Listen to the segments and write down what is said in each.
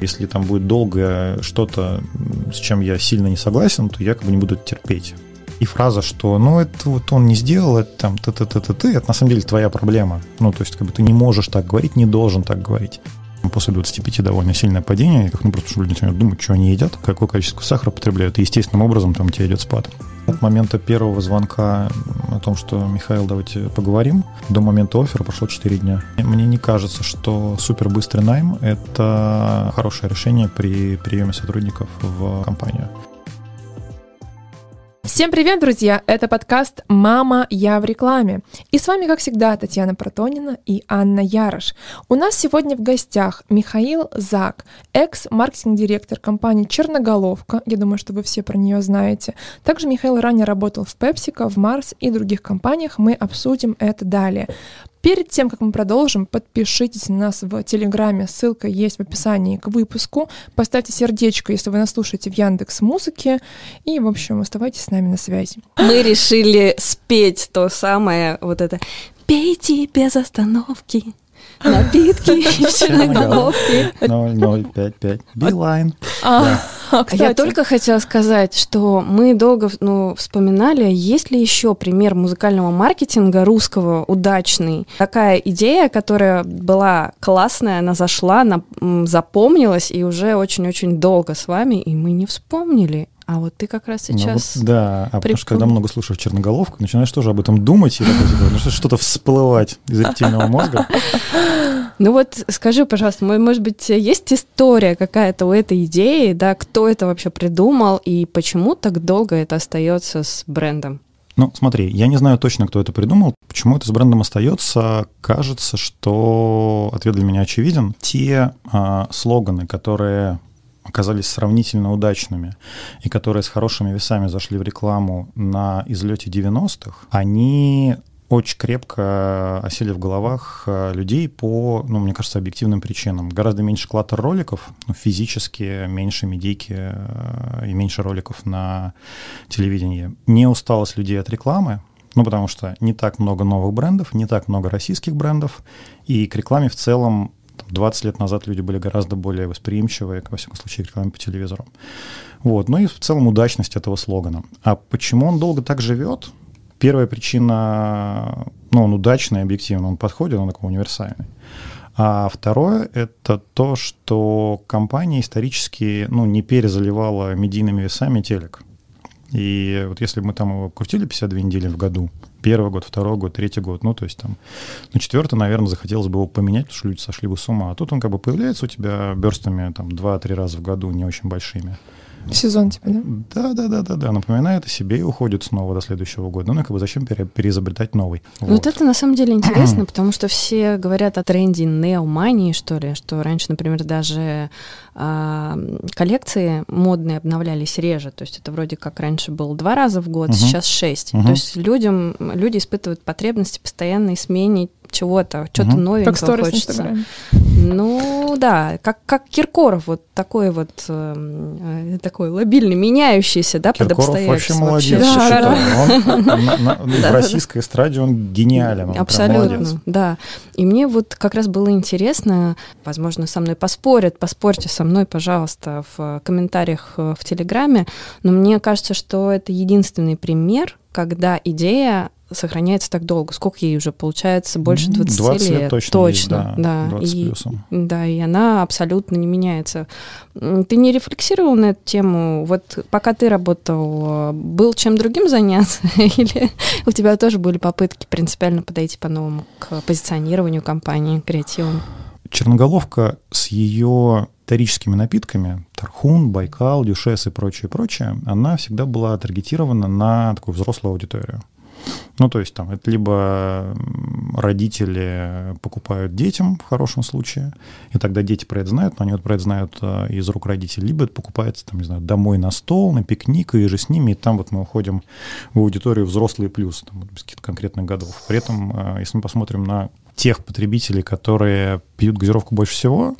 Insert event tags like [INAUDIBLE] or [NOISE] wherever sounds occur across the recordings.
Если там будет долго что-то, с чем я сильно не согласен, то я как бы не буду терпеть. И фраза, что ну это вот он не сделал, это там ты ты ты ты ты это на самом деле твоя проблема. Ну, то есть как бы ты не можешь так говорить, не должен так говорить. После 25 довольно сильное падение, как ну просто люди начинают думать, что они едят, какое количество сахара потребляют, и естественным образом там у тебя идет спад. От момента первого звонка о том, что Михаил, давайте поговорим, до момента оффера прошло 4 дня. Мне не кажется, что супер быстрый найм – это хорошее решение при приеме сотрудников в компанию. Всем привет, друзья! Это подкаст «Мама, я в рекламе». И с вами, как всегда, Татьяна Протонина и Анна Ярош. У нас сегодня в гостях Михаил Зак, экс-маркетинг-директор компании «Черноголовка». Я думаю, что вы все про нее знаете. Также Михаил ранее работал в PepsiCo, в Марс и других компаниях. Мы обсудим это далее. Перед тем, как мы продолжим, подпишитесь на нас в Телеграме, ссылка есть в описании к выпуску. Поставьте сердечко, если вы нас слушаете в Яндекс Музыке. И, в общем, оставайтесь с нами на связи. Мы решили спеть то самое, вот это «Пейте без остановки». Напитки черноголовки. 0055. Билайн. А, Я только хотела сказать, что мы долго ну, вспоминали, есть ли еще пример музыкального маркетинга русского удачный. Такая идея, которая была классная, она зашла, она запомнилась и уже очень-очень долго с вами, и мы не вспомнили. А вот ты как раз сейчас... Ну, вот, да, а потому что когда много слушаешь черноголовку, начинаешь тоже об этом думать, и такой, что-то всплывать из рептильного мозга. [LAUGHS] Ну вот скажи, пожалуйста, может быть, есть история какая-то у этой идеи, да, кто это вообще придумал и почему так долго это остается с брендом? Ну, смотри, я не знаю точно, кто это придумал. Почему это с брендом остается? Кажется, что ответ для меня очевиден. Те э, слоганы, которые оказались сравнительно удачными и которые с хорошими весами зашли в рекламу на излете 90-х, они очень крепко осели в головах э, людей по, ну, мне кажется, объективным причинам. Гораздо меньше клаттер роликов, ну, физически меньше медийки э, и меньше роликов на телевидении. Не усталость людей от рекламы, ну, потому что не так много новых брендов, не так много российских брендов, и к рекламе в целом 20 лет назад люди были гораздо более восприимчивы, во всяком случае, к рекламе по телевизору. Вот. Ну и в целом удачность этого слогана. А почему он долго так живет? Первая причина, ну, он удачный, объективно, он подходит, он такой универсальный. А второе — это то, что компания исторически ну, не перезаливала медийными весами телек. И вот если мы там его крутили 52 недели в году, первый год, второй год, третий год, ну, то есть там, на четвертый, наверное, захотелось бы его поменять, потому что люди сошли бы с ума. А тут он как бы появляется у тебя берстами там 2-3 раза в году, не очень большими. Сезон типа, да? Да, да, да, да, да. Напоминает о себе и уходит снова до следующего года. Ну, как бы зачем пере- переизобретать новый? Вот. вот это на самом деле интересно, [CLEARS THROAT] потому что все говорят о тренде неомании, что ли, что раньше, например, даже э, коллекции модные обновлялись реже. То есть это вроде как раньше было два раза в год, угу. сейчас шесть. Угу. То есть людям, люди испытывают потребности постоянной смене чего-то, что-то угу. новенького как хочется. Ну да, как, как Киркоров, вот такой вот э, такой лобильный, меняющийся, да, Киркоров под обстоятельства. вообще молодец, да, да. Он, на, на, [LAUGHS] в российской эстраде он гениален. Он Абсолютно, да. И мне вот как раз было интересно, возможно, со мной поспорят, поспорьте со мной, пожалуйста, в комментариях э, в Телеграме, но мне кажется, что это единственный пример, когда идея сохраняется так долго. Сколько ей уже получается? Больше 20, 20 лет. лет точно. Точно, есть, да. да. и, Да, и она абсолютно не меняется. Ты не рефлексировал на эту тему? Вот пока ты работал, был чем другим заняться? [LAUGHS] Или у тебя тоже были попытки принципиально подойти по-новому к позиционированию компании, креативу? Черноголовка с ее историческими напитками, Тархун, Байкал, Дюшес и прочее, прочее, она всегда была таргетирована на такую взрослую аудиторию. Ну, то есть там это либо родители покупают детям в хорошем случае, и тогда дети про это знают, но они вот про это знают э, из рук родителей, либо это покупается, там, не знаю, домой на стол, на пикник, и же с ними, и там вот мы уходим в аудиторию взрослые плюс, там, без каких-то конкретных годов. При этом, э, если мы посмотрим на тех потребителей, которые пьют газировку больше всего,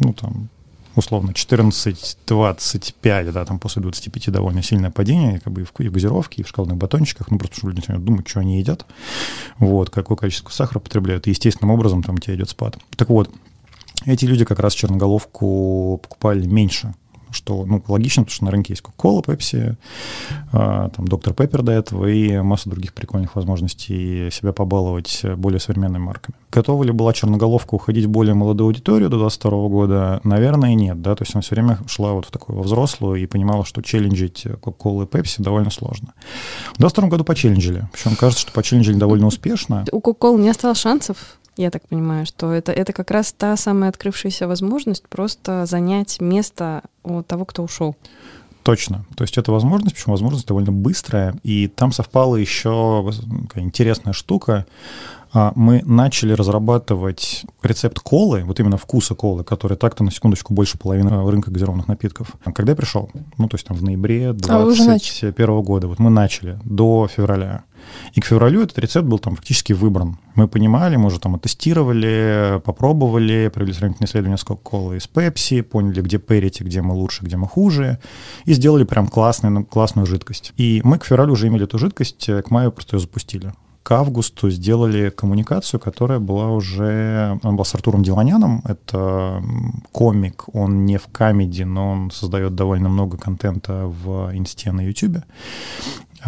ну, там, условно 14-25, да, там после 25 довольно сильное падение, как бы и в, и в газировке, и в шоколадных батончиках, ну, просто что люди начинают думать, что они едят, вот, какое количество сахара потребляют, и естественным образом там у тебя идет спад. Так вот, эти люди как раз черноголовку покупали меньше что ну, логично, потому что на рынке есть Coca-Cola, Pepsi, э, там Доктор Пеппер до этого и масса других прикольных возможностей себя побаловать более современными марками. Готова ли была черноголовка уходить в более молодую аудиторию до 22 года? Наверное, нет, да, то есть она все время шла вот в такую взрослую и понимала, что челленджить Coca-Cola и Pepsi довольно сложно. В 22 году почелленджили, причем кажется, что почелленджили довольно успешно. У Coca-Cola не осталось шансов я так понимаю, что это, это как раз та самая открывшаяся возможность просто занять место у того, кто ушел. Точно. То есть это возможность, причем возможность довольно быстрая. И там совпала еще интересная штука. А, мы начали разрабатывать рецепт колы, вот именно вкуса колы, который так-то на секундочку больше половины рынка газированных напитков. Когда я пришел? Ну, то есть там в ноябре 2021 а года. Вот мы начали до февраля. И к февралю этот рецепт был там практически выбран. Мы понимали, мы уже там оттестировали, попробовали, провели сравнительные исследования с Coca-Cola и с Pepsi, поняли, где перить, где мы лучше, где мы хуже, и сделали прям классную, классную жидкость. И мы к февралю уже имели эту жидкость, к маю просто ее запустили к августу сделали коммуникацию, которая была уже... Он был с Артуром Диланяном, это комик, он не в Comedy, но он создает довольно много контента в инсте на ютубе.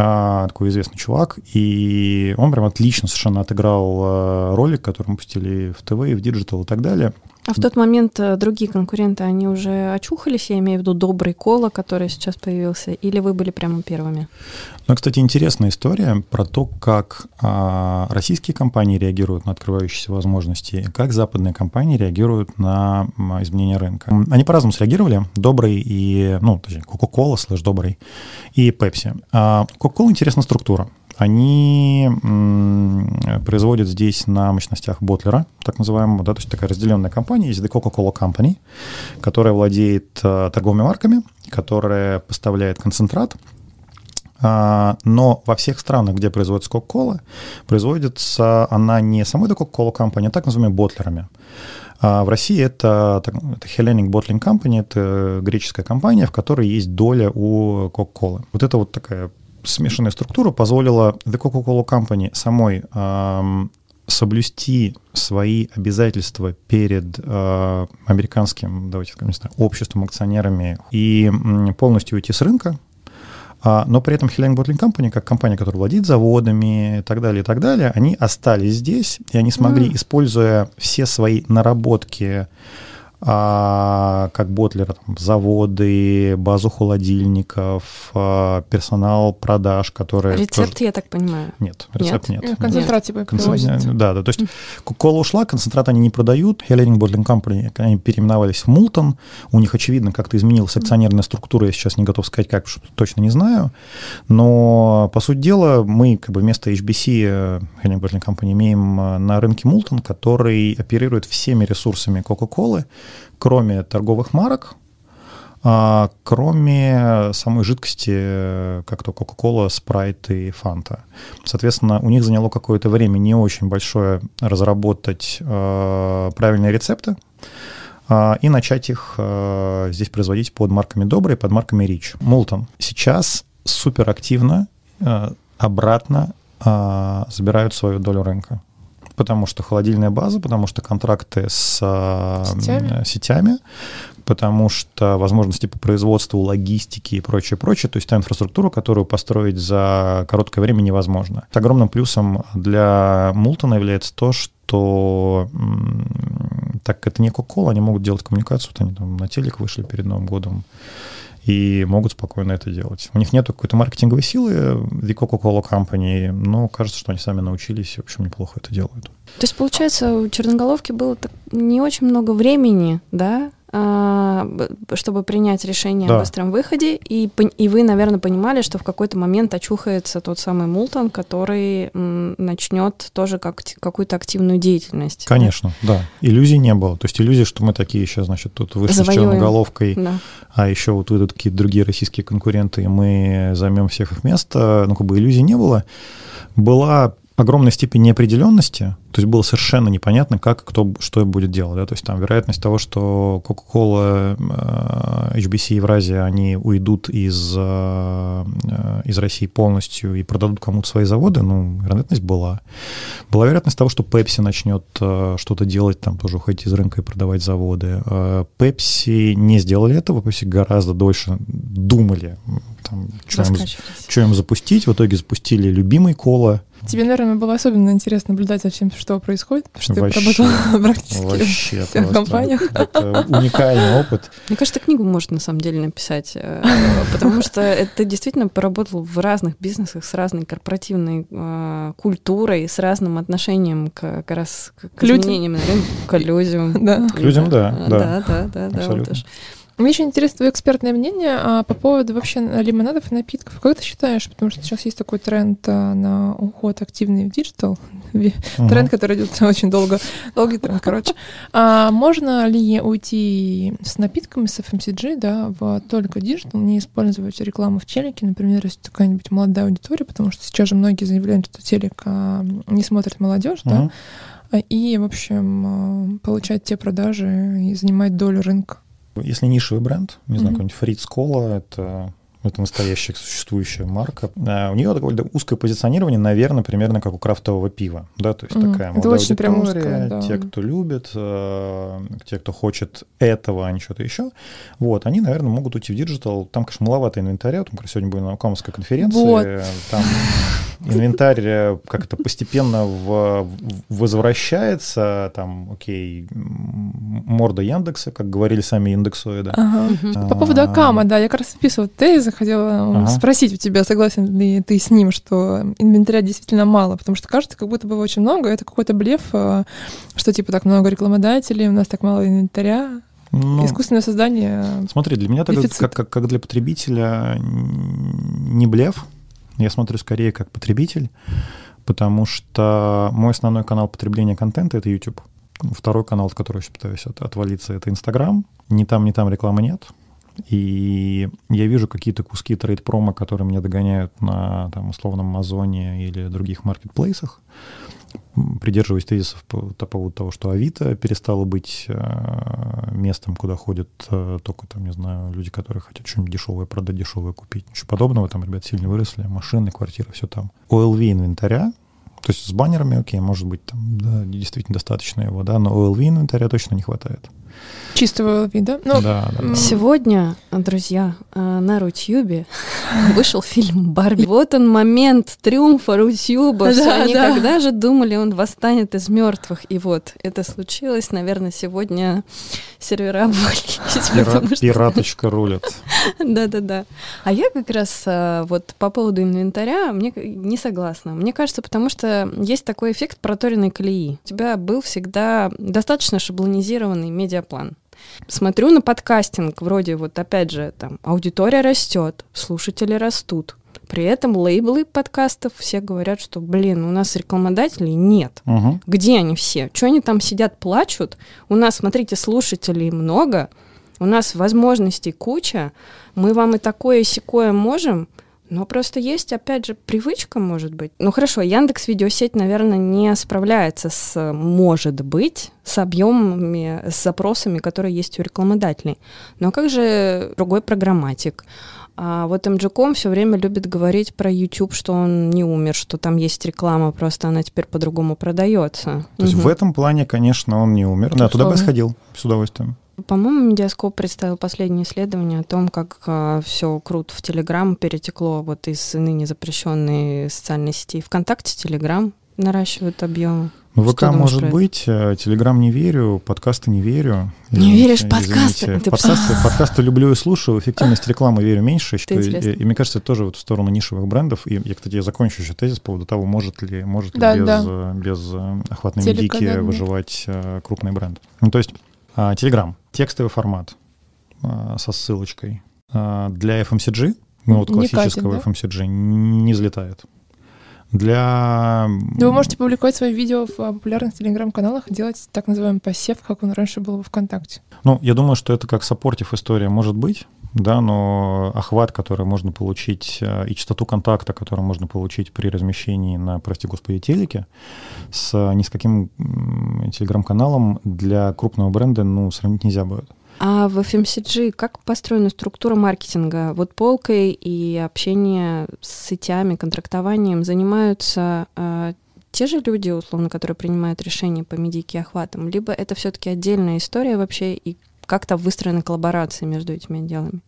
А, такой известный чувак, и он прям отлично совершенно отыграл а, ролик, который мы пустили в ТВ и в digital и так далее. А в тот момент э, другие конкуренты, они уже очухались, я имею в виду добрый кола, который сейчас появился, или вы были прямо первыми? Ну, кстати, интересная история про то, как а, российские компании реагируют на открывающиеся возможности, как западные компании реагируют на изменения рынка. Они по-разному среагировали. Добрый и, ну, точнее, Coca-Cola слэш добрый и Pepsi. А Coca-Cola интересная структура они производят здесь на мощностях ботлера, так называемого, да, то есть такая разделенная компания, есть The Coca-Cola Company, которая владеет э, торговыми марками, которая поставляет концентрат, а, но во всех странах, где производится Coca-Cola, производится она не самой The Coca-Cola Company, а так называемыми ботлерами. А в России это, это Hellenic Bottling Company, это греческая компания, в которой есть доля у Coca-Cola. Вот это вот такая смешанная структура позволила The Coca-Cola Company самой эм, соблюсти свои обязательства перед э, американским, давайте скажем, обществом, акционерами и полностью уйти с рынка, а, но при этом Hellenic Bottling Company, как компания, которая владеет заводами и так далее, и так далее, они остались здесь, и они смогли, mm. используя все свои наработки как ботлер, там, заводы, базу холодильников, а, персонал продаж, которые... Рецепт, тоже... я так понимаю? Нет, рецепт нет. нет. Концентрат типа Концент... Да, да, то есть кола ушла, концентрат они не продают, Hellering Bottling Company, они переименовались в Мултон, у них, очевидно, как-то изменилась акционерная структура, я сейчас не готов сказать, как, что точно не знаю, но, по сути дела, мы как бы вместо HBC э, Hellering Bottling Company имеем э, на рынке Мултон, который оперирует всеми ресурсами Coca-Cola, кроме торговых марок, а, кроме самой жидкости, как то Coca-Cola, Sprite и Fanta. Соответственно, у них заняло какое-то время не очень большое разработать э, правильные рецепты э, и начать их здесь производить под марками Добрый, под марками Rich. Молтон сейчас супер активно э, обратно э, забирают свою долю рынка потому что холодильная база, потому что контракты с а, сетями, сетями потому что возможности по производству, логистике и прочее, прочее, то есть та инфраструктура, которую построить за короткое время невозможно. Огромным плюсом для Мултона является то, что так как это не Coca-Cola, они могут делать коммуникацию, вот они там на телек вышли перед Новым годом, и могут спокойно это делать. У них нет какой-то маркетинговой силы, The Coca-Cola Company, но кажется, что они сами научились и, в общем, неплохо это делают. То есть, получается, у Черноголовки было не очень много времени, да, чтобы принять решение да. о быстром выходе, и, и вы, наверное, понимали, что в какой-то момент очухается тот самый Мултон, который начнет тоже как, какую-то активную деятельность. Конечно, да? да. Иллюзий не было. То есть иллюзий, что мы такие сейчас, значит, тут вышли Завоюем. с черноголовкой, да. а еще вот выйдут какие-то другие российские конкуренты, и мы займем всех их место. Ну, как бы иллюзий не было. Была огромная степень неопределенности, то есть было совершенно непонятно, как кто что будет делать. Да? То есть там вероятность того, что Coca-Cola, HBC Евразия, они уйдут из, из России полностью и продадут кому-то свои заводы, ну, вероятность была. Была вероятность того, что Pepsi начнет что-то делать, там тоже уходить из рынка и продавать заводы. Pepsi не сделали этого, Pepsi гораздо дольше думали, там, что, им, что им запустить. В итоге запустили любимый кола. Тебе, наверное, было особенно интересно наблюдать за всем, что происходит, потому что вообще, ты работала [LAUGHS] практически вообще в всех компаниях. Это уникальный опыт. Мне кажется, книгу можно на самом деле написать, э, [LAUGHS] потому что это действительно поработал в разных бизнесах с разной корпоративной э, культурой, с разным отношением к, как раз к, изменениям на рынке, к [LAUGHS] людям. К людям, да. Да, да, да. Абсолютно. Мне еще интересно твое экспертное мнение а, по поводу вообще лимонадов и напитков. Как ты считаешь, потому что сейчас есть такой тренд а, на уход активный в digital, [LAUGHS] угу. тренд, который идет [LAUGHS] очень долго, долгий тренд, короче. А можно ли уйти с напитками, с FMCG, да, в только digital, не использовать рекламу в телеке, например, если какая-нибудь молодая аудитория, потому что сейчас же многие заявляют, что телек а, не смотрит молодежь, uh-huh. да, и, в общем, а, получать те продажи и занимать долю рынка. Если нишевый бренд, не знаю, mm-hmm. какой-нибудь Fritz-Kola, это это настоящая существующая марка. А у нее такое узкое позиционирование, наверное, примерно как у крафтового пива. Да, то есть м, такая молодая очень аудитория, узкое, да. те, кто любит, э, те, кто хочет этого, а не что-то еще. Вот, они, наверное, могут уйти в digital. Там, конечно, маловато инвентаря. Там, сегодня были на Укамовской конференции. Вот. Там инвентарь э, как-то постепенно в, возвращается, там, окей, морда Яндекса, как говорили сами индексоиды. Ага. А, По поводу Акама, да, я как раз записывала тезы, хотела ага. спросить у тебя, согласен ли ты с ним, что инвентаря действительно мало, потому что кажется, как будто бы очень много, это какой-то блеф, э, что типа так много рекламодателей, у нас так мало инвентаря, ну, Искусственное создание. Смотри, для меня так, как, как, как для потребителя не блеф, я смотрю скорее как потребитель, потому что мой основной канал потребления контента — это YouTube. Второй канал, от которого я пытаюсь от, отвалиться, это Instagram. Ни там, ни там рекламы нет. И я вижу какие-то куски трейд-промо, которые меня догоняют на там, условном Амазоне или других маркетплейсах придерживаюсь тезисов по, по поводу того, что Авито перестало быть э, местом, куда ходят э, только, там, не знаю, люди, которые хотят что-нибудь дешевое продать, дешевое купить. Ничего подобного, там ребят сильно выросли, машины, квартиры, все там. OLV инвентаря, то есть с баннерами, окей, может быть, там, да, действительно достаточно его, да, но OLV инвентаря точно не хватает. Чистого вида. Ну, да, да, да. Сегодня, друзья, э, на Рутюбе [LAUGHS] вышел фильм «Барби». Вот он момент триумфа Рутюба. Да, они да. когда же думали, он восстанет из мертвых. И вот это случилось, наверное, сегодня сервера [LAUGHS] обвалились. Пират, Пираточка рулит. [LAUGHS] Да-да-да. А я как раз э, вот по поводу инвентаря мне не согласна. Мне кажется, потому что есть такой эффект проторенной колеи. У тебя был всегда достаточно шаблонизированный медиаплан. Смотрю на подкастинг, вроде вот опять же там аудитория растет, слушатели растут. При этом лейблы подкастов все говорят, что, блин, у нас рекламодателей нет. Угу. Где они все? Что они там сидят, плачут? У нас, смотрите, слушателей много, у нас возможностей куча, мы вам и такое, и секое можем, но просто есть, опять же, привычка, может быть. Ну хорошо, Яндекс Видеосеть, наверное, не справляется с, может быть, с объемами, с запросами, которые есть у рекламодателей. Но как же другой программатик? А вот MGCOM все время любит говорить про YouTube, что он не умер, что там есть реклама, просто она теперь по-другому продается. То угу. есть в этом плане, конечно, он не умер. Да, туда бы сходил с удовольствием. По-моему, Медиаскоп представил последнее исследование о том, как э, все круто в Телеграм перетекло вот из ныне запрещенной социальной сети. Вконтакте Телеграм наращивают объемы. Ну, ВК может быть, э, Телеграм не верю, подкасты не верю. Не Извините, веришь в подкасты? Ты... Подкасты, подкасты люблю и слушаю, эффективность рекламы верю меньше. Что, и, и, мне кажется, это тоже вот в сторону нишевых брендов. И я, кстати, я закончу еще тезис по поводу того, может ли, может ли да, без, да. без э, охватной медики выживать да. крупный бренд. Ну, то есть Телеграм, текстовый формат а, со ссылочкой а, для FMCG, ну вот классического катит, да? FMCG, не взлетает. Для... Да вы можете публиковать свои видео в популярных телеграм-каналах и делать так называемый посев, как он раньше был в ВКонтакте. Ну, я думаю, что это как саппортив история может быть, да, но охват, который можно получить, и частоту контакта, которую можно получить при размещении на, прости господи, телеке, с ни с каким телеграм-каналом для крупного бренда, ну, сравнить нельзя будет. А в FMCG как построена структура маркетинга? Вот полкой и общение с сетями, контрактованием занимаются э, те же люди, условно, которые принимают решения по медике и охватам, либо это все-таки отдельная история вообще, и как-то выстроена коллаборация между этими отделами?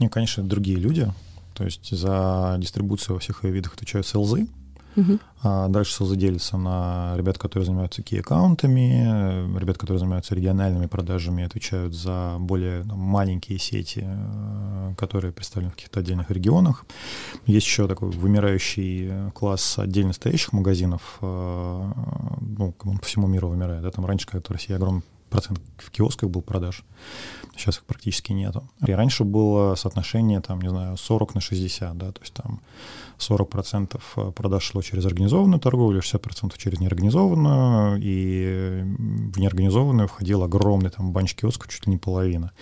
Не, конечно, другие люди. То есть за дистрибуцию во всех ее видах отвечают селзы, Угу. А дальше СЛЗ делится на ребят, которые занимаются key-аккаунтами, ребят, которые занимаются региональными продажами, отвечают за более там, маленькие сети, э, которые представлены в каких-то отдельных регионах. Есть еще такой вымирающий класс отдельно стоящих магазинов, э, ну, он по всему миру вымирает. Да? Там раньше, когда в России огромный процент в киосках был продаж. Сейчас их практически нету. И раньше было соотношение, там, не знаю, 40 на 60, да, то есть там 40% э, продаж шло через организованную торговлю, 60% через неорганизованную, и в неорганизованную входил огромный там банч киосков, чуть ли не половина.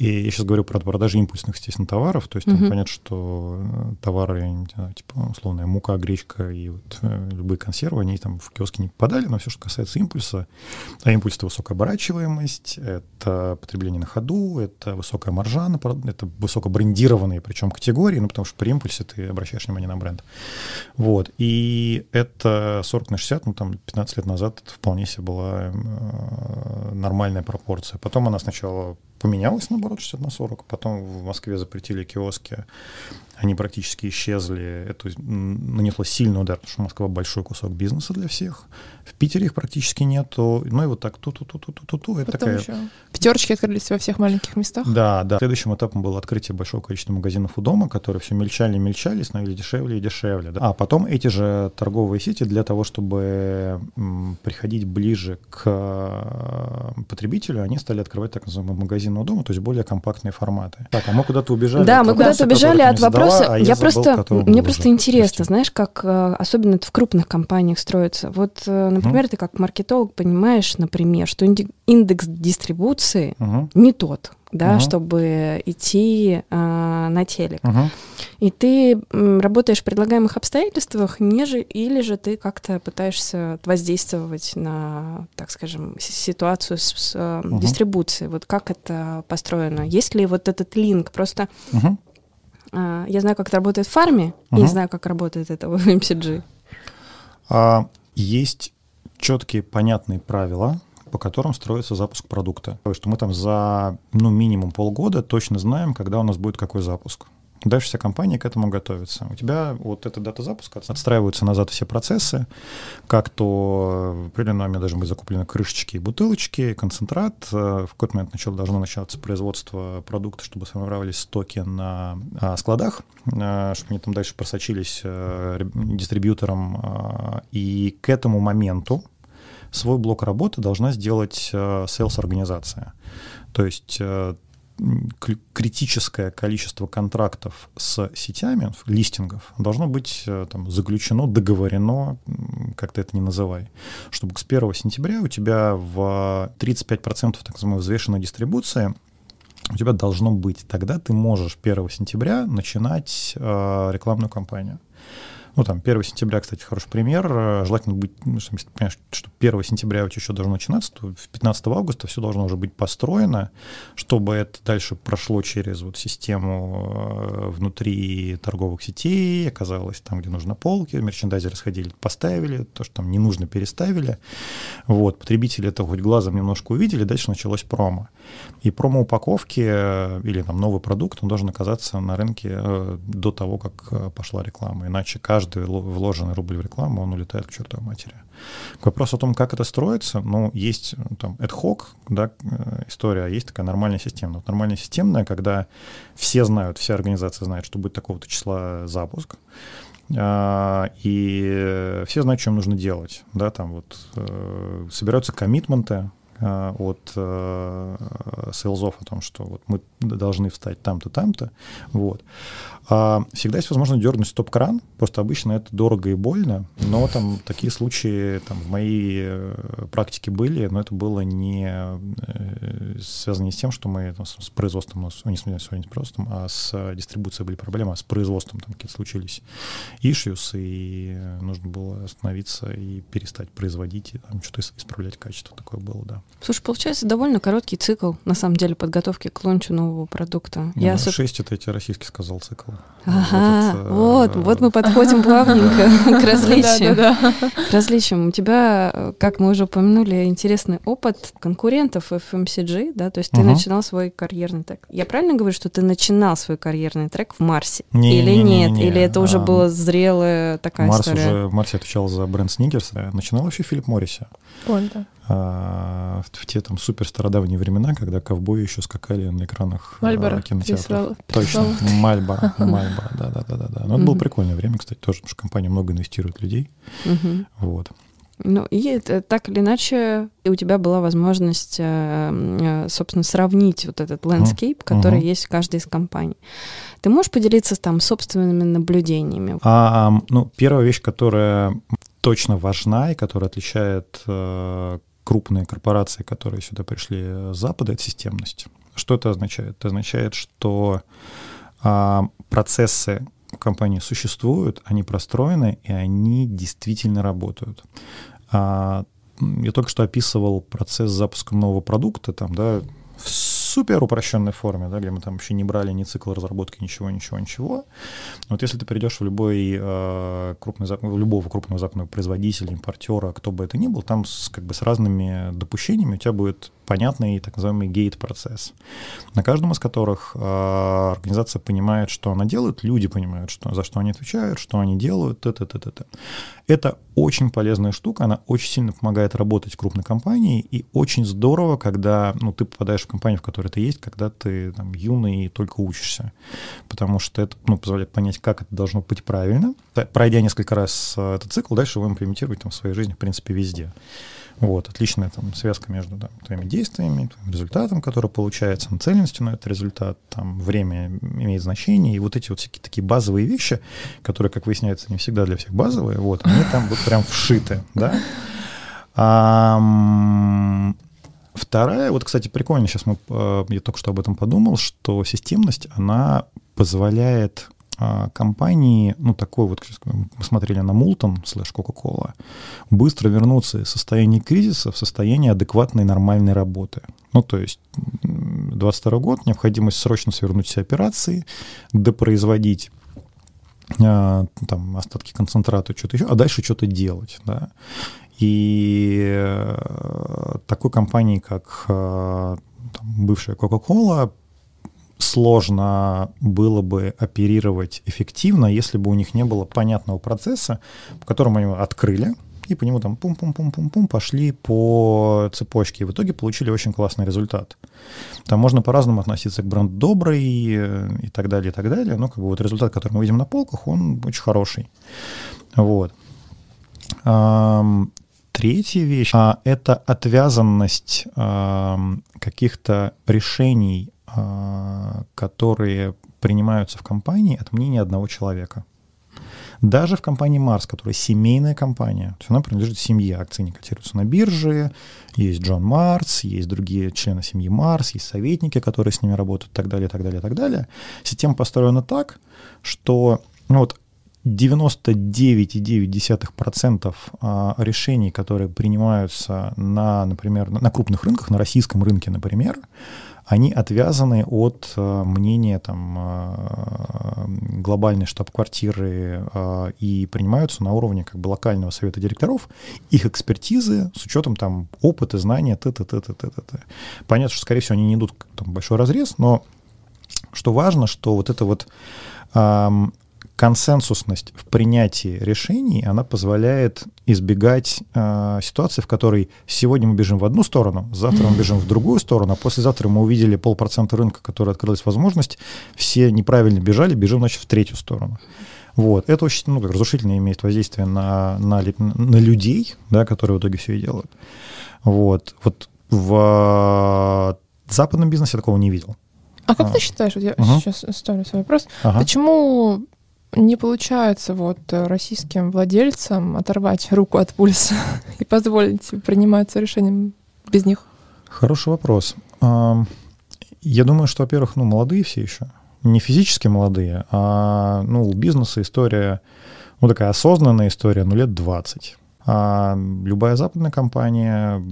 И я сейчас говорю про продажи импульсных, естественно, товаров. То есть uh-huh. понятно, что э, товары, не знаю, типа, условная мука, гречка и вот э, любые консервы, они там в киоске не попадали, но все, что касается импульса, а импульс — это высокая оборачиваемость, это потребление на ходу, это высокая маржа, это высокобрендированные причем категории, ну, потому что при импульсе ты обращаешь внимание на бренд. Вот. И это 40 на 60, ну, там, 15 лет назад это вполне себе была э, нормальная пропорция. Потом она сначала поменялось, наоборот, 60 на 40. Потом в Москве запретили киоски они практически исчезли. Это нанесло сильный удар, потому что Москва большой кусок бизнеса для всех. В Питере их практически нету. Ну и вот так ту-ту-ту-ту-ту-ту. Это такая... еще пятерочки открылись во всех маленьких местах. Да, да. Следующим этапом было открытие большого количества магазинов у дома, которые все мельчали и мельчали, становились дешевле и дешевле. Да. А потом эти же торговые сети для того, чтобы приходить ближе к э, потребителю, они стали открывать так называемые магазины у дома, то есть более компактные форматы. Так, а мы куда-то убежали. Да, мы куда-то убежали от вопроса вопросы, а я, я просто, мне просто интересно, Прости. знаешь, как э, особенно это в крупных компаниях строится. Вот, э, например, угу. ты как маркетолог понимаешь, например, что индекс дистрибуции угу. не тот, да, угу. чтобы идти э, на телек. Угу. И ты работаешь в предлагаемых обстоятельствах, неже, или же ты как-то пытаешься воздействовать на, так скажем, ситуацию с, с угу. дистрибуцией. Вот как это построено? Есть ли вот этот линк? Просто угу. А, я знаю, как это работает в фарме, угу. не знаю, как работает это в [LAUGHS] MCG. А, есть четкие, понятные правила, по которым строится запуск продукта. Что мы там за ну, минимум полгода точно знаем, когда у нас будет какой запуск. Дальше вся компания к этому готовится. У тебя вот эта дата запуска, отстраиваются назад все процессы, как то в определенный момент должны быть закуплены крышечки и бутылочки, концентрат. Э, в какой-то момент начало, должно начаться производство продукта, чтобы сформировались стоки на а, складах, а, чтобы они там дальше просочились а, дистрибьюторам. И к этому моменту свой блок работы должна сделать sales-организация. То есть критическое количество контрактов с сетями, листингов, должно быть э, там, заключено, договорено, как ты это не называй, чтобы с 1 сентября у тебя в 35% так называемой взвешенной дистрибуции у тебя должно быть. Тогда ты можешь 1 сентября начинать э, рекламную кампанию. Ну, там, 1 сентября, кстати, хороший пример. Э, желательно быть, ну, если понимаешь, что 1 сентября у еще должно начинаться, то 15 августа все должно уже быть построено, чтобы это дальше прошло через вот систему э, внутри торговых сетей, оказалось там, где нужно полки, мерчендайзеры сходили, поставили, то, что там не нужно, переставили. Вот, потребители это хоть глазом немножко увидели, дальше началось промо. И промо-упаковки э, или там новый продукт, он должен оказаться на рынке до того, как пошла реклама. Иначе каждый каждый вложенный рубль в рекламу, он улетает к чертовой матери. К вопросу о том, как это строится, ну, есть ну, там ad hoc, да, э, история, а есть такая нормальная система. Вот нормальная системная, когда все знают, вся организация знает, что будет такого-то числа запуск, а, и все знают, что им нужно делать, да, там вот э, собираются коммитменты, э, от э, сейлзов о том, что вот мы должны встать там-то, там-то, вот. А всегда есть возможность дернуть стоп-кран, просто обычно это дорого и больно, но там такие случаи там, в моей э, практике были, но это было не э, связано не с тем, что мы там, с производством, ну, не с, не с производством, а с дистрибуцией были проблемы, а с производством там какие-то случились issues, и нужно было остановиться и перестать производить, и там что-то исправлять качество. Такое было, да. Слушай, получается довольно короткий цикл, на самом деле, подготовки к лончу нового продукта. Ну, Я 6 это я тебе российский сказал цикл. Ага, вот, вот, вот мы подходим плавненько [LAUGHS] к различиям. К различиям. У тебя, э, как мы уже упомянули, интересный опыт конкурентов FMCG, да, то есть ты начинал свой карьерный трек. Я правильно говорю, что ты начинал свой карьерный трек в Марсе? Или нет? Или это уже была зрелая такая Марс история? уже, Марс отвечал за бренд Сникерс, начинал вообще Филипп Морриси. Понятно. А, в, в те там супер стародавние времена, когда ковбои еще скакали на экранах Мальборо, кинотеатров. Точно, Мальборо, [LAUGHS] Мальборо, да, да, да, да, да. Но это было прикольное время, кстати, тоже, потому что компания много инвестирует людей. Вот. Ну, и это, так или иначе, у тебя была возможность, э, собственно, сравнить вот этот landscape, который uh-huh. есть в каждой из компаний. Ты можешь поделиться там собственными наблюдениями? А, ну, первая вещь, которая точно важна и которая отличает э, крупные корпорации, которые сюда пришли с Запада, это системность. Что это означает? Это означает, что а, процессы в компании существуют, они простроены, и они действительно работают. А, я только что описывал процесс запуска нового продукта, там, да, супер упрощенной форме, да, где мы там вообще не брали ни цикл разработки, ничего, ничего, ничего. Вот если ты придешь в любой э, крупный, в любого крупного западного производителя, импортера, кто бы это ни был, там с, как бы с разными допущениями у тебя будет понятный так называемый гейт-процесс, на каждом из которых э, организация понимает, что она делает, люди понимают, что, за что они отвечают, что они делают, т -т -т -т -т. Это очень полезная штука, она очень сильно помогает работать крупной компании, и очень здорово, когда ну, ты попадаешь в компанию, в которой ты есть, когда ты там, юный и только учишься, потому что это ну, позволяет понять, как это должно быть правильно. Пройдя несколько раз э, этот цикл, дальше его имплементировать там, в своей жизни, в принципе, везде. Вот, отличная там связка между да, твоими действиями, твоим результатом, который получается, нацеленностью на этот результат, там время имеет значение, и вот эти вот всякие такие базовые вещи, которые, как выясняется, не всегда для всех базовые, вот, они там вот прям вшиты, да. А, вторая, вот, кстати, прикольно, сейчас мы, э, я только что об этом подумал, что системность, она позволяет компании, ну, такой вот, мы смотрели на Мултон слэш Кока-Кола, быстро вернуться из состояния кризиса в состояние адекватной нормальной работы. Ну, то есть 22 год, необходимость срочно свернуть все операции, допроизводить а, там остатки концентрата, что-то еще, а дальше что-то делать, да. И э, такой компании, как э, там, бывшая Coca-Cola, сложно было бы оперировать эффективно, если бы у них не было понятного процесса, по которому они открыли, и по нему там пум-пум-пум-пум-пум пошли по цепочке. И в итоге получили очень классный результат. Там можно по-разному относиться к бренду добрый и так далее, и так далее. Но как бы вот результат, который мы видим на полках, он очень хороший. Вот. Третья вещь а, — это отвязанность каких-то решений а, которые принимаются в компании от мнения одного человека. Даже в компании Марс, которая семейная компания, то есть она принадлежит семье, акции не котируются на бирже, есть Джон Марс, есть другие члены семьи Марс, есть советники, которые с ними работают, и так далее, так далее, так далее. Система построена так, что ну вот 99,9% а, решений, которые принимаются на, например, на крупных рынках, на российском рынке, например, они отвязаны от э, мнения там, э, глобальной штаб-квартиры э, и принимаются на уровне как бы локального совета директоров, их экспертизы с учетом там опыта, знания, т т т т т т. Понятно, что, скорее всего, они не идут там, большой разрез, но что важно, что вот это вот консенсусность в принятии решений, она позволяет избегать э, ситуации, в которой сегодня мы бежим в одну сторону, завтра мы бежим в другую сторону, а послезавтра мы увидели полпроцента рынка, который открылась возможность, все неправильно бежали, бежим, значит, в третью сторону. Вот. Это очень ну, как разрушительно имеет воздействие на, на, на людей, да, которые в итоге все и делают. Вот. Вот В западном бизнесе я такого не видел. А как а. ты считаешь, вот я угу. сейчас ставлю свой вопрос, ага. почему не получается вот российским владельцам оторвать руку от пульса [LAUGHS] и позволить приниматься решением без них? Хороший вопрос. Я думаю, что, во-первых, ну, молодые все еще. Не физически молодые, а ну, бизнеса история, ну, такая осознанная история, ну, лет 20. А любая западная компания,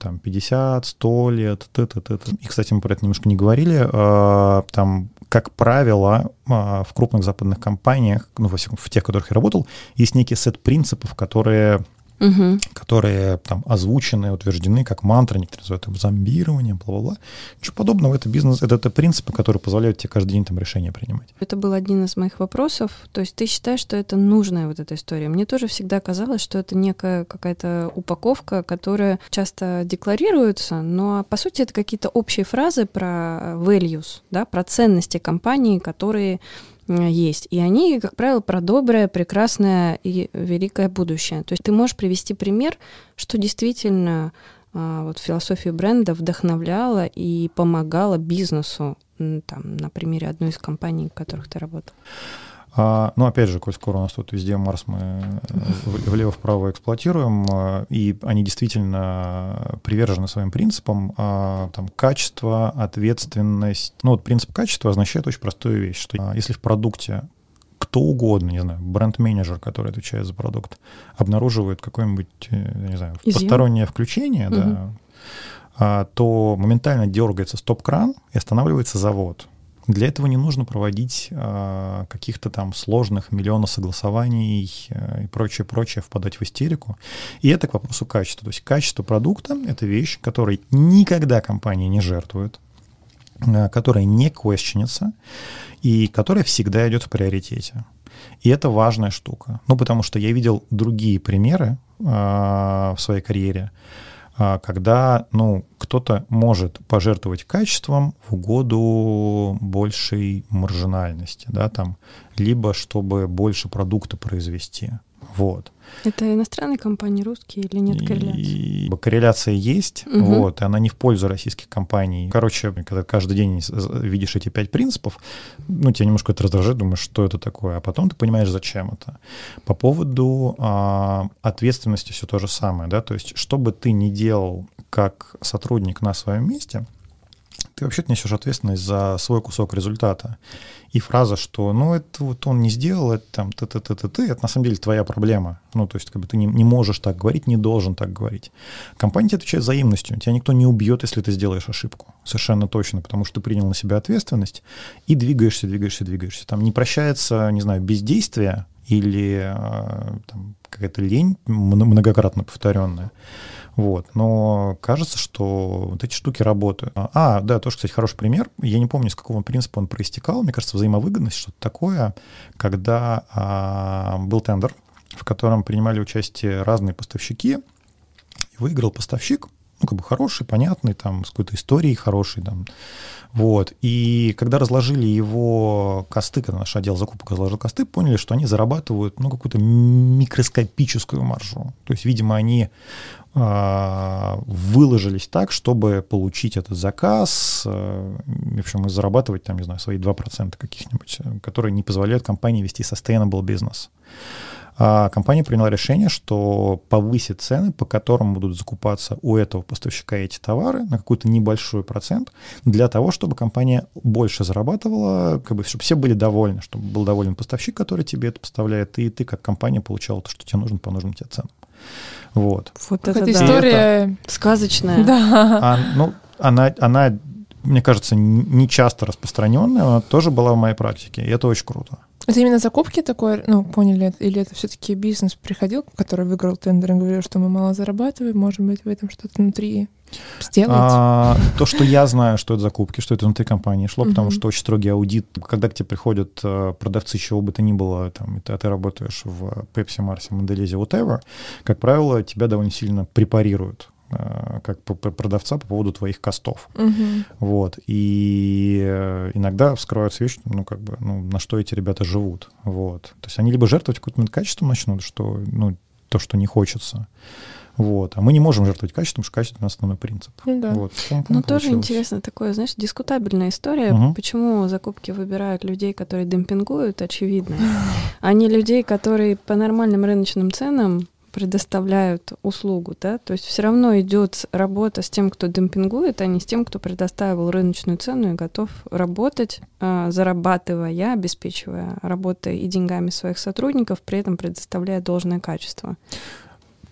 там, 50, 100 лет, т -т -т -т. И, кстати, мы про это немножко не говорили. А, там, как правило, а, в крупных западных компаниях, ну, во всяком в тех, в которых я работал, есть некий сет принципов, которые угу. которые там озвучены, утверждены как мантра, некоторые называют их зомбированием, бла-бла-бла. Ничего подобного, это бизнес, это, это принципы, которые позволяют тебе каждый день там решения принимать. Это был один из моих вопросов. То есть ты считаешь, что это нужная вот эта история? Мне тоже всегда казалось, что это некая какая-то упаковка, которая часто декларируется, но по сути это какие-то общие фразы про values, да, про ценности компании, которые есть. И они, как правило, про доброе, прекрасное и великое будущее. То есть ты можешь привести пример, что действительно а, вот философия бренда вдохновляла и помогала бизнесу, там, на примере одной из компаний, в которых ты работал. А, ну, опять же, коль скоро у нас тут везде Марс мы э, влево-вправо эксплуатируем, э, и они действительно привержены своим принципам, а, там, качество, ответственность. Ну, вот принцип качества означает очень простую вещь, что а, если в продукте кто угодно, не знаю, бренд-менеджер, который отвечает за продукт, обнаруживает какое-нибудь, э, не знаю, Изъем. постороннее включение, угу. да, то моментально дергается стоп-кран и останавливается завод. Для этого не нужно проводить э, каких-то там сложных миллионов согласований э, и прочее, прочее, впадать в истерику. И это к вопросу качества. То есть качество продукта — это вещь, которой никогда компания не жертвует, э, которая не квесченится и которая всегда идет в приоритете. И это важная штука. Ну, потому что я видел другие примеры э, в своей карьере, когда ну, кто-то может пожертвовать качеством в угоду большей маржинальности, да, там, либо чтобы больше продукта произвести. Вот. Это иностранные компании, русские или нет корреляции? И корреляция есть, угу. вот, и она не в пользу российских компаний. Короче, когда каждый день видишь эти пять принципов, ну, тебя немножко это раздражает, думаешь, что это такое, а потом ты понимаешь, зачем это. По поводу а, ответственности все то же самое, да, то есть, что бы ты ни делал как сотрудник на своем месте, ты вообще-то несешь ответственность за свой кусок результата. И фраза, что ну это вот он не сделал, это там ты ты ты ты ты это на самом деле твоя проблема. Ну, то есть, как бы ты не, не можешь так говорить, не должен так говорить. Компания тебе отвечает взаимностью. Тебя никто не убьет, если ты сделаешь ошибку. Совершенно точно, потому что ты принял на себя ответственность и двигаешься, двигаешься, двигаешься. Там не прощается, не знаю, бездействие или э, там, какая-то лень многократно повторенная. Вот. Но кажется, что вот эти штуки работают. А, да, тоже, кстати, хороший пример. Я не помню, с какого принципа он проистекал. Мне кажется, взаимовыгодность, что-то такое, когда а, был тендер, в котором принимали участие разные поставщики, выиграл поставщик, ну, как бы хороший, понятный, там, с какой-то историей хорошей, там, вот. И когда разложили его косты, когда наш отдел закупок разложил косты, поняли, что они зарабатывают, ну, какую-то микроскопическую маржу. То есть, видимо, они э, выложились так, чтобы получить этот заказ, э, в общем, и зарабатывать, там, не знаю, свои 2% каких-нибудь, э, которые не позволяют компании вести sustainable бизнес а компания приняла решение, что повысит цены, по которым будут закупаться у этого поставщика эти товары на какой-то небольшой процент, для того, чтобы компания больше зарабатывала, как бы, чтобы все были довольны, чтобы был доволен поставщик, который тебе это поставляет, и ты как компания получала то, что тебе нужно по нужным тебе ценам. Вот. Вот это, история это, сказочная. Да. А, ну, она, она, мне кажется, не часто распространенная, но тоже была в моей практике, и это очень круто. Это именно закупки такое, ну, поняли, или это все-таки бизнес приходил, который выиграл тендер и говорил, что мы мало зарабатываем, может быть, в этом что-то внутри сделать? А, то, что я знаю, что это закупки, что это внутри компании шло, потому что очень строгий аудит. Когда к тебе приходят э, продавцы, чего бы то ни было, там, ты, а ты работаешь в Pepsi, Марсе, Монделезе, whatever, как правило, тебя довольно сильно препарируют как продавца по поводу твоих костов. Угу. Вот. И э, иногда вскрываются вещи, ну, как бы, ну, на что эти ребята живут. Вот. То есть они либо жертвовать каким-то качеством начнут, что, ну, то, что не хочется. Вот. А мы не можем жертвовать качеством, потому что качество — это основной принцип. Ну да. Вот. Ну, тоже интересно такое, знаешь, дискутабельная история. Мгм. Почему закупки выбирают людей, которые демпингуют, очевидно, [LAUGHS] а не людей, которые по нормальным рыночным ценам предоставляют услугу, да, то есть все равно идет работа с тем, кто демпингует, а не с тем, кто предоставил рыночную цену и готов работать, а, зарабатывая, обеспечивая работой и деньгами своих сотрудников, при этом предоставляя должное качество.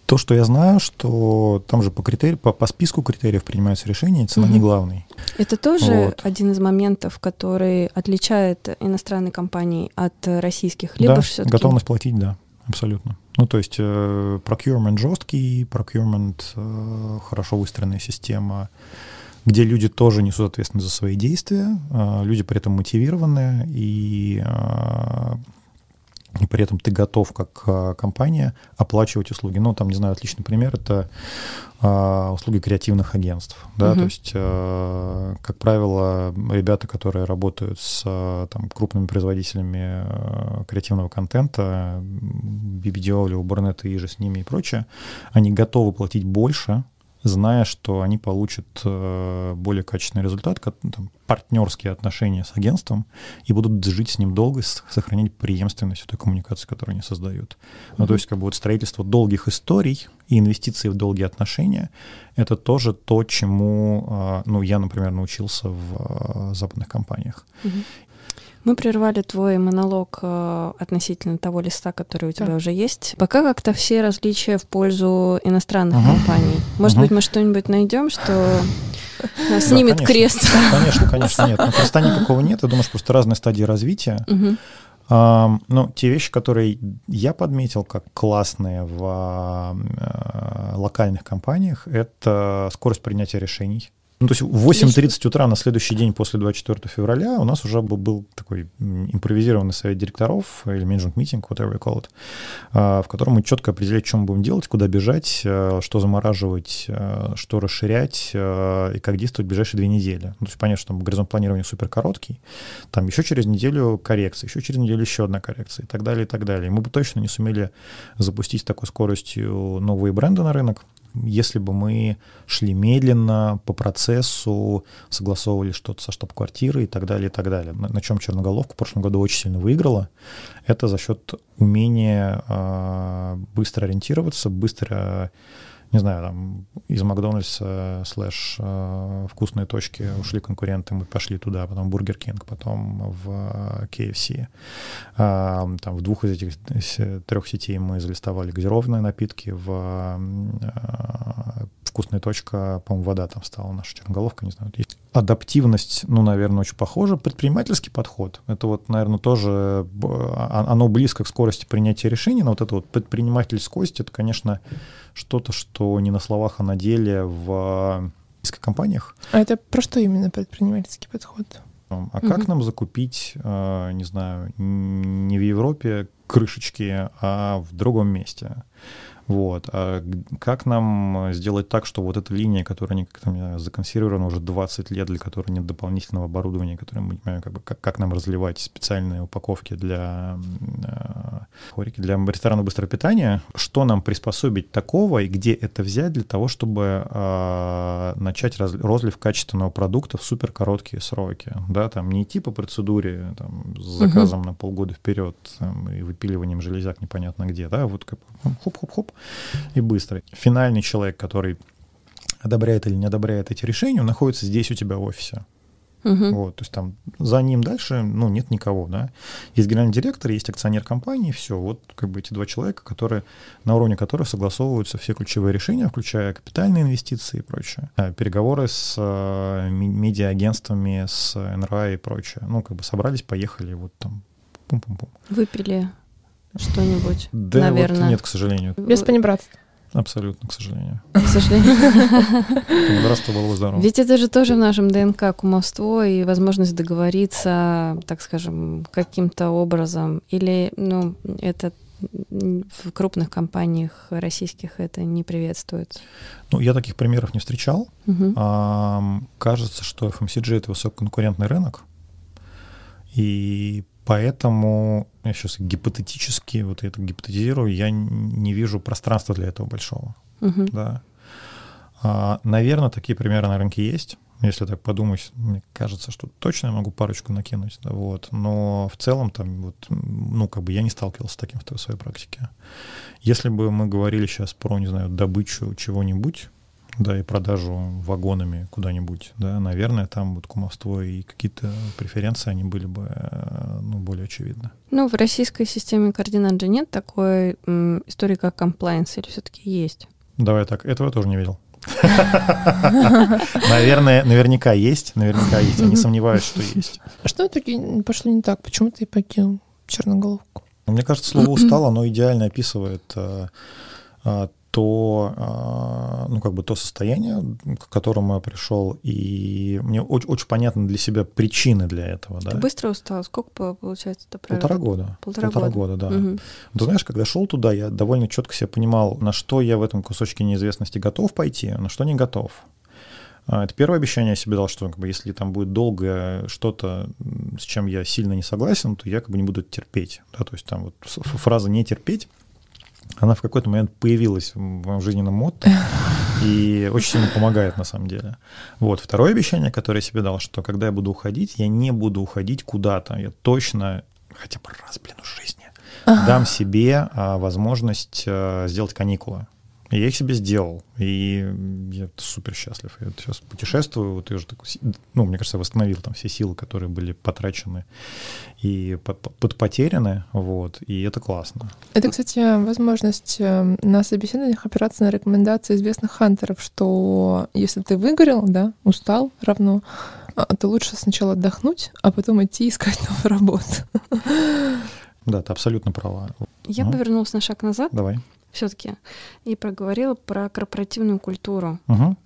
То, что я знаю, что там же по, критерию, по, по списку критериев принимаются решения, и цена не Мгм. главный. Это тоже Вот. один из моментов, который отличает иностранные компании от российских, либо да, все-таки готовность платить, да, абсолютно. Ну, то есть э, procurement жесткий, procurement э, хорошо выстроенная система, где люди тоже несут ответственность за свои действия, э, люди при этом мотивированы, и, э, и при этом ты готов, как э, компания, оплачивать услуги. Ну, там, не знаю, отличный пример — это э, услуги креативных агентств. Да? Мгм. То есть, э, как правило, ребята, которые работают с там, крупными производителями креативного контента, BBDO, Уборнет и же с ними и прочее, они готовы платить больше, зная, что они получат э, более качественный результат, как, ну, там, партнерские отношения с агентством, и будут жить с ним долго, с- сохранять преемственность той коммуникации, которую они создают. Ну, то есть, как бы вот строительство долгих историй и инвестиции в долгие отношения — это тоже то, чему, э, ну, я, например, научился в э, западных компаниях. Мгм. Мы прервали твой монолог э, относительно того листа, который у тебя Да. уже есть. Пока как-то все различия в пользу иностранных Мгм. компаний. Может Мгм. быть, мы что-нибудь найдем, что [LAUGHS] снимет конечно. крест. Конечно, конечно, нет. Но креста [LAUGHS] никакого нет. Я думаю, что просто разные стадии развития. Мгм. А, ну, те вещи, которые я подметил как классные в а, э, локальных компаниях, это скорость принятия решений. Ну, то есть в 8.30 утра на следующий день после 24 февраля у нас уже был, такой импровизированный совет директоров или менеджмент митинг, whatever you call it, а, в котором мы четко определяли, что мы будем делать, куда бежать, э, что замораживать, э, что расширять и как действовать в ближайшие две недели. Ну, то есть понятно, что там горизонт планирования супер короткий, там еще через неделю коррекция, еще через неделю еще одна коррекция и так далее, и так далее. Мы бы точно не сумели запустить с такой скоростью новые бренды на рынок, если бы мы шли медленно по процессу, согласовывали что-то со штаб-квартирой и так далее, и так далее. На, на чем Черноголовка в прошлом году очень сильно выиграла, это за счет умения э, быстро ориентироваться, быстро не знаю, там из Макдональдса слэш э, вкусные точки ушли конкуренты, мы пошли туда, потом Бургер Кинг, потом в э, KFC. А, там в двух из этих трех сетей мы залистовали газированные напитки, в э, вкусная точка, по-моему, вода там стала наша черноголовка, не знаю. Есть адаптивность, ну, наверное, очень похожа. Предпринимательский подход, это вот, наверное, тоже а- оно близко к скорости принятия решений, но вот это вот предпринимательскость, это, конечно, что-то, что не на словах, а на деле в низких компаниях. А это про что именно предпринимательский подход? А как Мгм. нам закупить, э, не знаю, не в Европе крышечки, а в другом месте? Вот. А как нам сделать так, что вот эта линия, которая не, как там, не знаю, законсервирована уже 20 лет, для которой нет дополнительного оборудования, которое мы не понимаем, как, бы, как, как нам разливать специальные упаковки для, м, э, хорики, для ресторана быстрого питания, что нам приспособить такого и где это взять для того, чтобы э, начать раз- розлив качественного продукта в супер короткие сроки, да, там не идти по процедуре там, с заказом на полгода вперед там, и выпиливанием железяк непонятно где, да, вот как бы хоп-хоп-хоп и быстро. Финальный человек, который одобряет или не одобряет эти решения, он находится здесь у тебя в офисе. Мгм. Вот, то есть там за ним дальше, ну, нет никого, да. Есть генеральный директор, есть акционер компании, все. Вот как бы эти два человека, которые, на уровне которых согласовываются все ключевые решения, включая капитальные инвестиции и прочее. А, Переговоры с э, ми- медиа-агентствами, с НРА и прочее. Ну, как бы собрались, поехали, вот там, пум-пум-пум. Выпили что-нибудь, Да, наверное. вот нет, к сожалению. Без понебратства. Абсолютно, к сожалению. К сожалению. [LAUGHS] Здравствуй, было бы здорово. Ведь это же тоже в нашем ДНК кумовство и возможность договориться, так скажем, каким-то образом. Или, ну, это в крупных компаниях российских это не приветствуется. Ну, я таких примеров не встречал. Мгм. Ам, кажется, что FMCG — это высококонкурентный рынок, и поэтому я сейчас гипотетически, вот я это гипотетизирую, я не вижу пространства для этого большого. Мгм. да. А, наверное, такие примеры на рынке есть. Если так подумать, мне кажется, что точно я могу парочку накинуть, да, вот. Но в целом там вот, ну, как бы я не сталкивался с таким в своей практике. Если бы мы говорили сейчас про, не знаю, добычу чего-нибудь, да, и продажу вагонами куда-нибудь, да, наверное, там вот кумовство и какие-то преференции, они были бы, э, более очевидны. Ну, в российской системе координат же нет такой м, истории, как комплайенс, или все-таки есть? Давай так, этого я тоже не видел. [LAUGHS] Наверное, наверняка есть, наверняка есть. Я не сомневаюсь, что есть. А что итоге пошло не так? Почему ты покинул черноголовку? Но Мне кажется, слово устал, оно идеально описывает э, э, то, э, ну, как бы то состояние, к которому я пришел, и мне очень, очень понятны для себя причины для этого, да. Ты быстро устал? Сколько по- получается это Полтора года. Полтора года. года, да. Мгм. Ты знаешь, когда шел туда, я довольно четко себе понимал, на что я в этом кусочке неизвестности готов пойти, а на что не готов. А, Это первое обещание я себе дал, что как бы, если там будет долго что-то, с чем я сильно не согласен, то я как бы не буду терпеть. Да? То есть там вот фраза «не терпеть», она в какой-то момент появилась в моем жизненном мотто и очень сильно помогает на самом деле. Вот. Второе обещание, которое я себе дал, что когда я буду уходить, я не буду уходить куда-то. Я точно хотя бы раз, блин, в жизни дам себе а, возможность а, сделать каникулы. И я их себе сделал, и я супер счастлив. Я сейчас путешествую, вот я уже такой, ну, мне кажется, я восстановил там все силы, которые были потрачены и по- по- подпотеряны, вот, и это классно. Это, кстати, возможность э, на собеседованиях опираться на рекомендации известных хантеров, что если ты выгорел, да, устал равно, а, то лучше сначала отдохнуть, а потом идти искать новую работу. Да, ты абсолютно права. Я Мгм. бы вернулась на шаг назад Давай. Все-таки и проговорила про корпоративную культуру.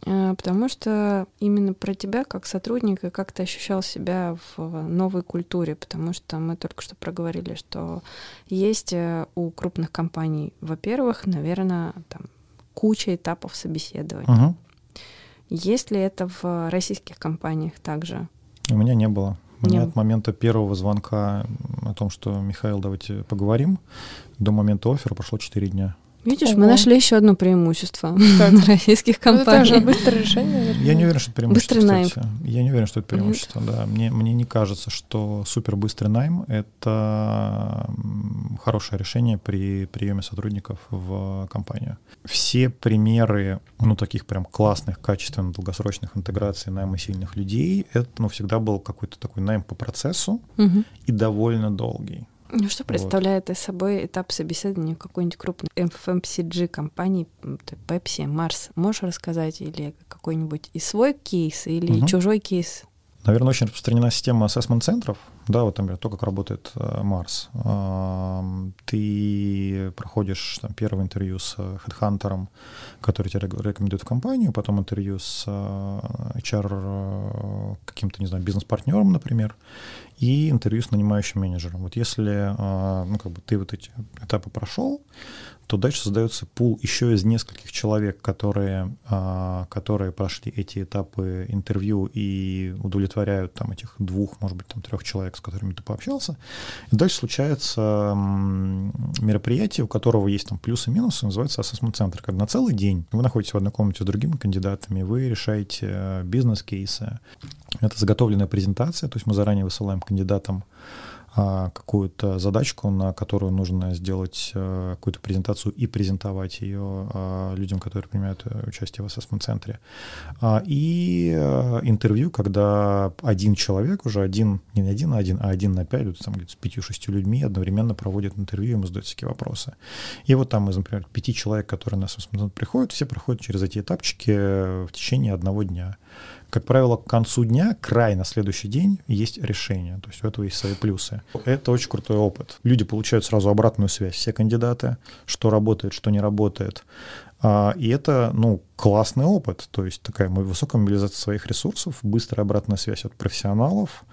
Э, Потому что именно про тебя как сотрудника, как ты ощущал себя в новой культуре, потому что мы только что проговорили, что есть э, у крупных компаний, во-первых, наверное, там куча этапов собеседования. Мгм. Есть ли это в российских компаниях также? У меня не было. У меня от момента первого звонка о том, что Михаил, давайте поговорим, до момента оффера прошло 4 дня. Видишь, Ого. мы нашли еще одно преимущество Так. [LAUGHS] российских Ну, Это компаний. быстрое решение. наверное. Я не уверен, что это преимущество. Быстрый найм. кстати. Я не уверен, что это преимущество, да. Мне, мне не кажется, что супер быстрый найм — это хорошее решение при приеме сотрудников в компанию. Все примеры, ну, таких прям классных, качественных, долгосрочных интеграций найма сильных людей, это, ну, всегда был какой-то такой найм по процессу Мгм. и довольно долгий. Ну, что представляет из собой этап собеседования какой-нибудь крупной FMCG компании, Pepsi, Mars? Можешь рассказать? Или какой-нибудь и свой кейс, или Мгм. чужой кейс? Наверное, очень распространена система ассессмент-центров. Да, вот, например, то, как работает э, Марс. Ты проходишь там, первое интервью с э, хедхантером, который тебя рек- рекомендует в компанию, потом интервью с э, HR каким-то, не знаю, бизнес-партнером, например, и интервью с нанимающим менеджером. Вот если ну, как бы ты вот эти этапы прошел, то дальше создается пул еще из нескольких человек, которые, которые прошли эти этапы интервью и удовлетворяют там этих двух, может быть, там трех человек, с которыми ты пообщался. И дальше случается мероприятие, у которого есть там плюсы и минусы, называется ассессмент-центр. Как на целый день вы находитесь в одной комнате с другими кандидатами, вы решаете э, бизнес-кейсы. Это заготовленная презентация, то есть мы заранее высылаем кандидатам какую-то задачку, на которую нужно сделать а, какую-то презентацию и презентовать ее а, людям, которые принимают э, участие в ассессмент-центре. А, И а, интервью, когда один человек, уже один, не один на один, а один на пять, там где-то с пятью-шестью людьми одновременно проводит интервью, ему задают всякие вопросы. И вот там например, пяти человек, которые на ассессмент приходят, все проходят через эти этапчики в течение одного дня. Как правило, к концу дня, край на следующий день, есть решение. То есть у этого есть свои плюсы. Это очень крутой опыт. Люди получают сразу обратную связь, все кандидаты, что работает, что не работает. А, И это, ну, классный опыт. То есть такая высокая мобилизация своих ресурсов, быстрая обратная связь от профессионалов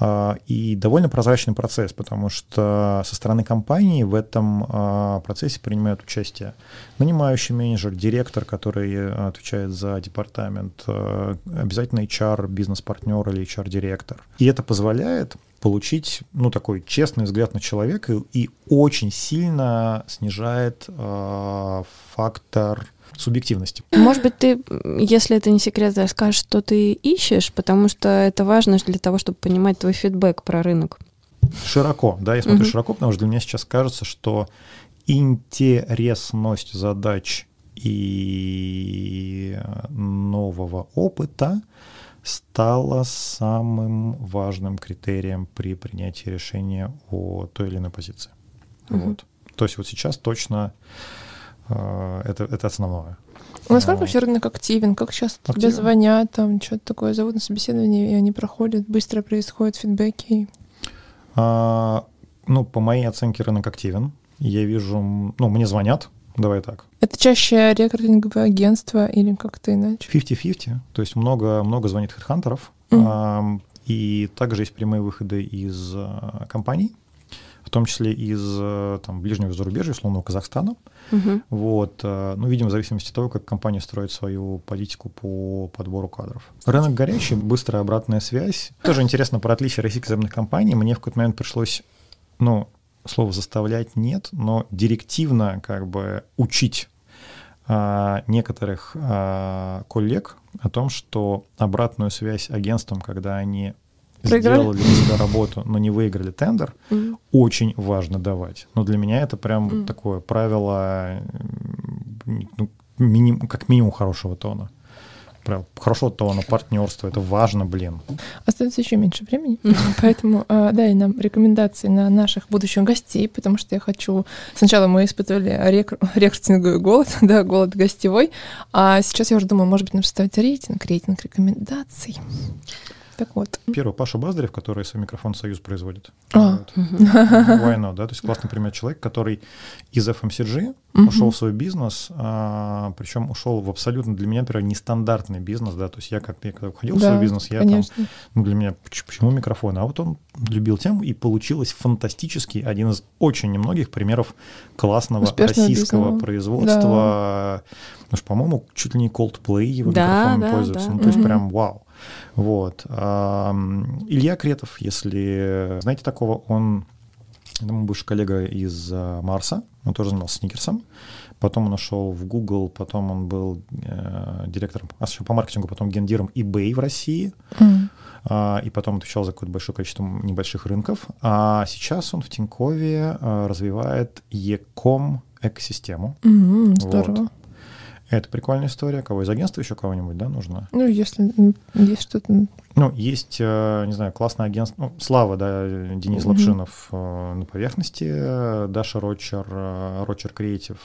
а, и довольно прозрачный процесс, потому что со стороны компании в этом а, процессе принимают участие нанимающий менеджер, директор, который а, отвечает за департамент, а, обязательно HR, бизнес-партнер или HR-директор. И это позволяет получить, ну, такой честный взгляд на человека и очень сильно снижает э, фактор субъективности. Может быть, ты, если это не секрет, скажешь, что ты ищешь, потому что это важно для того, чтобы понимать твой фидбэк про рынок. Широко, да, я смотрю угу. широко, потому что для меня сейчас кажется, что интересность задач и нового опыта стала самым важным критерием при принятии решения о той или иной позиции. Угу. Вот. То есть вот сейчас точно э, это, это основное. А насколько вообще рынок активен? Как часто активен? тебе звонят, там что-то такое, зовут на собеседование, и они проходят, быстро происходят фидбэки? А, ну, по моей оценке, рынок активен. Я вижу, ну, мне звонят, давай так. Это чаще рекрутинговое агентство или как-то иначе? 50-50, то есть много, много звонит хедхантеров, mm. а, и также есть прямые выходы из а, компаний, в том числе из э, там, ближнего зарубежья, условно, Казахстана. Угу. Вот, э, ну, видимо, в зависимости от того, как компания строит свою политику по подбору кадров. Рынок горячий, быстрая обратная связь. Тоже интересно про отличие российских западных компаний. Мне в какой-то момент пришлось, ну, слово заставлять нет, но директивно как бы учить а, некоторых а, коллег о том, что обратную связь агентствам, когда они Проиграли? сделали для себя работу, но не выиграли тендер, mm-hmm. очень важно давать. Но для меня это прям mm-hmm. такое правило, ну, миним, как минимум хорошего тона. Прям хорошего тона, партнерства, это важно, блин. Остается еще меньше времени, поэтому а, дай нам рекомендации на наших будущих гостей, потому что я хочу... Сначала мы испытывали рекрутинговый голод, [LAUGHS] да, голод гостевой, а сейчас я уже думаю, может быть, нам составить рейтинг, рейтинг рекомендаций. Так вот. Первый Паша Баздарев, который свой микрофон «Союз» производит. А. Вот. Why not, да? То есть классный пример человек, который из FMCG ушел в свой бизнес, а, причем ушел в абсолютно для меня, например, нестандартный бизнес, да, то есть я как я когда уходил да, в свой бизнес, я конечно. там, ну, для меня, почему микрофон? А вот он любил тему, и получилось фантастический, один из очень немногих примеров классного Успешного российского бизнеса. производства, да. потому что, по-моему, чуть ли не Coldplay его да, микрофоном да, пользуется, да. ну, то есть прям вау. Вот. Илья Кретов, если знаете такого, он это мой бывший коллега из а, Марса, он тоже занимался сникерсом. Потом он ушел в Google, потом он был э, директором, а по маркетингу, потом гендиром eBay в России. Mm. Uh, и потом отвечал за какое-то большое количество небольших рынков. А сейчас он в Тинькове uh, развивает e-com экосистему. Mm-hmm, здорово. Вот. Это прикольная история. Кого из агентства еще кого-нибудь, да, нужно? Ну, если есть что-то ну, есть, э, не знаю, классное агентство, ну, Слава, да, Денис mm-hmm. Лапшинов э, на поверхности, Даша Рочер, э, Рочер Креатив,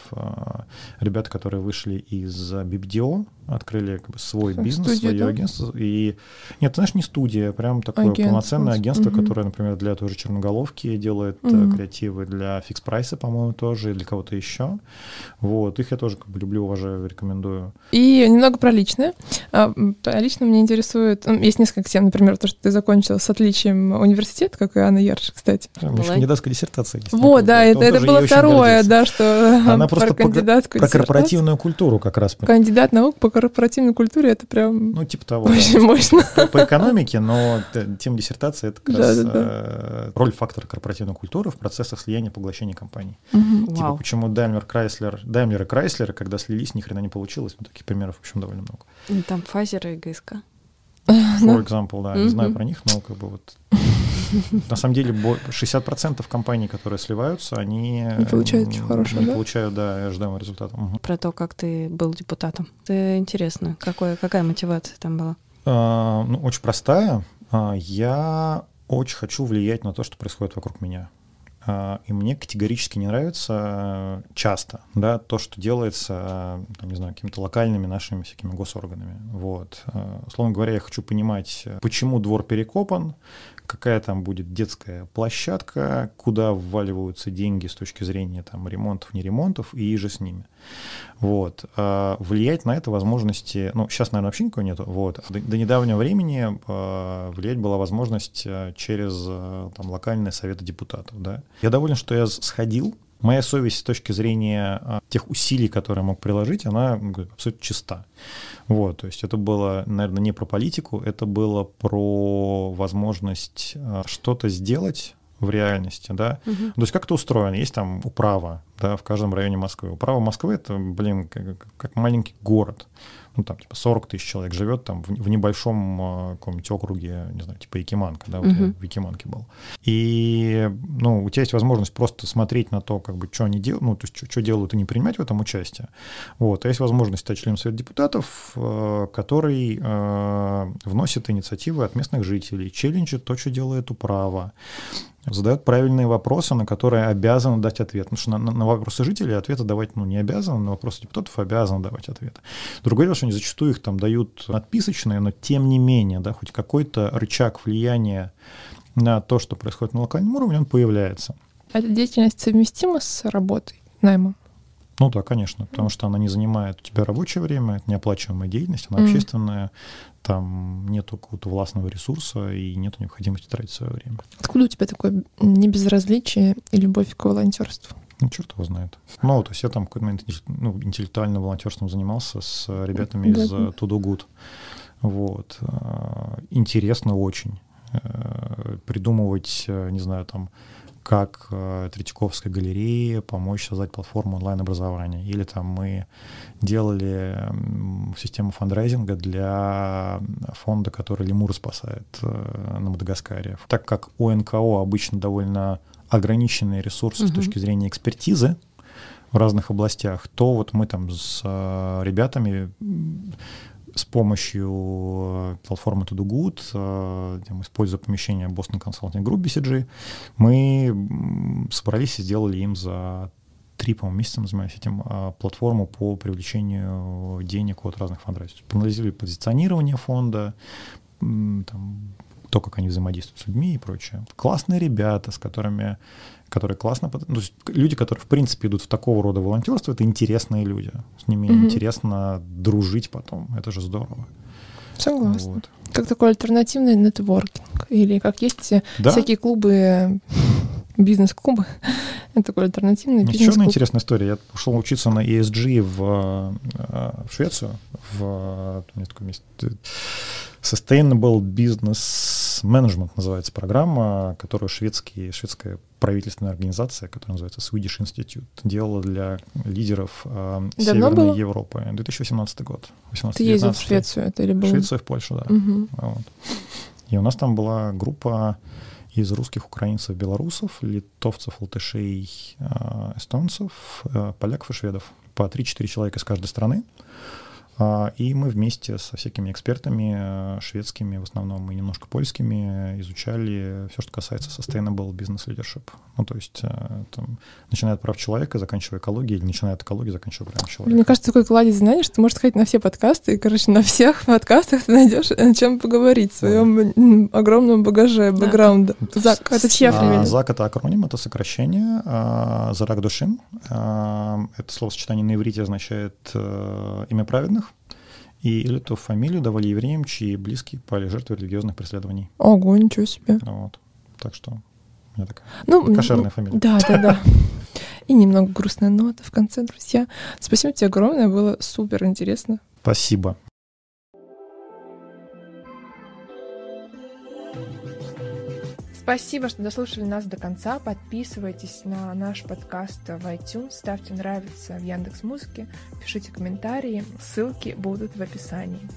ребята, которые вышли из BibDO, открыли как бы, свой бизнес, студия, свое да? агентство. И нет, знаешь, не студия, а прям такое агентство. полноценное агентство, mm-hmm. которое, например, для той же черноголовки делает mm-hmm. креативы, для фикс прайса, по-моему, тоже, и для кого-то еще. Вот, их я тоже как бы люблю, уважаю, рекомендую. И немного про личное. А, лично мне интересует, ну, есть несколько тем, например, то, что ты закончил с отличием университет, как и Анна Ярш, кстати. А, еще кандидатская диссертация есть. Вот, да, это, это было второе, да, что Она [LAUGHS] просто про, кандидатскую про корпоративную культуру как раз. Кандидат наук по корпоративной культуре, это прям Ну, типа того. Очень да. мощно. По, экономике, но тема диссертации — это как да, раз да, да. Э, роль фактора корпоративной культуры в процессах слияния поглощения компаний. Угу. Типа, Вау. почему Daimler, Chrysler, Daimler и Chrysler, когда слились, ни хрена не получилось. Ну, таких примеров, в общем, довольно много. Там Pfizer и ГСК. For [LAUGHS] example, да, не знаю про них, но как бы вот [LAUGHS] на самом деле 60% компаний, которые сливаются, они не получают ничего хорошего, не да? получают, да, ожидаемого результата. Угу. Про то, как ты был депутатом. Это интересно. Какое, какая мотивация там была? А, ну, очень простая. А, я очень хочу влиять на то, что происходит вокруг меня. А, и мне категорически не нравится э, часто, да, то, что делается, там, не знаю, какими-то локальными нашими всякими госорганами. Вот. Э, условно говоря, я хочу понимать, почему двор перекопан, какая там будет детская площадка, куда вваливаются деньги с точки зрения там ремонтов, не ремонтов и же с ними. Вот. А влиять на это возможности, ну, сейчас, наверное, вообще никого нет, вот. До, до недавнего времени а, влиять была возможность а, через а, там локальные советы депутатов, да. Я доволен, что я сходил, моя совесть с точки зрения а, тех усилий, которые я мог приложить, она абсолютно чиста. Вот, то есть это было, наверное, не про политику, это было про возможность а, что-то сделать в реальности, да. Мгм. То есть как это устроено? Есть там управа, да, в каждом районе Москвы. Управа Москвы — это, блин, как, как маленький город. Ну, там, типа, 40 тысяч человек живет там в, в небольшом э, каком-нибудь округе, не знаю, типа Якиманка, да, вот я Мгм. в Якиманке был. И, ну, у тебя есть возможность просто смотреть на то, как бы, что они делают, ну, то есть, что делают, и не принимать в этом участие. Вот. А есть возможность стать членом Совета депутатов, э, который э, вносит инициативы от местных жителей, челленджит то, что делает управа, задает правильные вопросы, на которые обязан дать ответ. Потому что на, на- вопросы жителей ответы давать ну, не обязан, на вопросы депутатов обязан давать ответы. Другое дело, что они зачастую их там дают отписочные, но тем не менее, да, хоть какой-то рычаг влияния на то, что происходит на локальном уровне, он появляется. Эта деятельность совместима с работой наймом? Ну да, конечно, потому что она не занимает у тебя рабочее время, это неоплачиваемая деятельность, она общественная, там нету какого-то властного ресурса и нет необходимости тратить свое время. Откуда у тебя такое небезразличие и любовь к волонтерству? Ну, черт его знает. Ну, то есть я там какой-то момент ну, интеллектуальным волонтерством занимался с ребятами из э, To Do Good. Вот. А, Интересно очень э, придумывать, э, не знаю, там, как э, Третьяковской галерее помочь создать платформу онлайн-образования. Или там мы делали систему фандрайзинга для фонда, который лемур спасает э, на Мадагаскаре. Так как у НКО обычно довольно ограниченные ресурсы с Мгм. точки зрения экспертизы в разных областях, то вот мы там с э, ребятами с помощью э, платформы To Do Good, э, используя помещение Boston Consulting Group BCG, мы собрались и сделали им за три, по-моему, месяца, мы занимались этим, а, платформу по привлечению денег от разных фандрайзеров. Проанализировали позиционирование фонда, там, то, как они взаимодействуют с людьми и прочее. Классные ребята, с которыми, которые классно... ну, то есть люди, которые, в принципе, идут в такого рода волонтерство, это интересные люди. С ними Мгм. интересно дружить потом. Это же здорово. Согласна. Вот. Как такой альтернативный нетворкинг? Или как есть э, Да, всякие клубы, э, бизнес-клубы? [LAUGHS] Это такой альтернативный Еще одна бизнес-клуб. интересная история. Я пошел учиться на ESG в, э, в Швецию. В, у меня такое есть э, Sustainable Business Management называется программа, которую шведский, шведская правительственная организация, которая называется Swedish Institute, делала для лидеров э, Давно Северной было? Европы. 2018 год. 18, Ты ездил в 19. Швецию, это или В было? Швецию в Польшу, да. Мгм. Вот. И у нас там была группа из русских, украинцев, белорусов, литовцев, латышей, э, эстонцев, э, поляков и шведов. По 3-4 человека из каждой страны. А, И мы вместе со всякими экспертами, э, шведскими в основном и немножко польскими, изучали все, что касается sustainable business leadership. Ну, то есть, э, там, начиная от прав человека, заканчивая экологией, или начиная от экологии, заканчивая правами человека. Мне кажется, такой кладезь знаний, что ты можешь ходить на все подкасты, и, короче, на всех подкастах ты найдешь о чем поговорить в своем м, огромном багаже, бэкграунда. Зак, это чья А, фамилия? ЗАК — это акроним, это сокращение. а, Зарак Душин. А, Это словосочетание на иврите означает э, «имя праведных». И эту фамилию давали евреям, чьи близкие пали жертвой религиозных преследований. Ого, ничего себе. Вот. Так что у меня такая Ну, кошерная м, фамилия. Да, да, да. [LAUGHS] И немного грустная нота в конце, друзья. Спасибо тебе огромное, было супер интересно. Спасибо. Спасибо, что дослушали нас до конца. Подписывайтесь на наш подкаст в iTunes, ставьте нравится в Яндекс Музыке, пишите комментарии, ссылки будут в описании.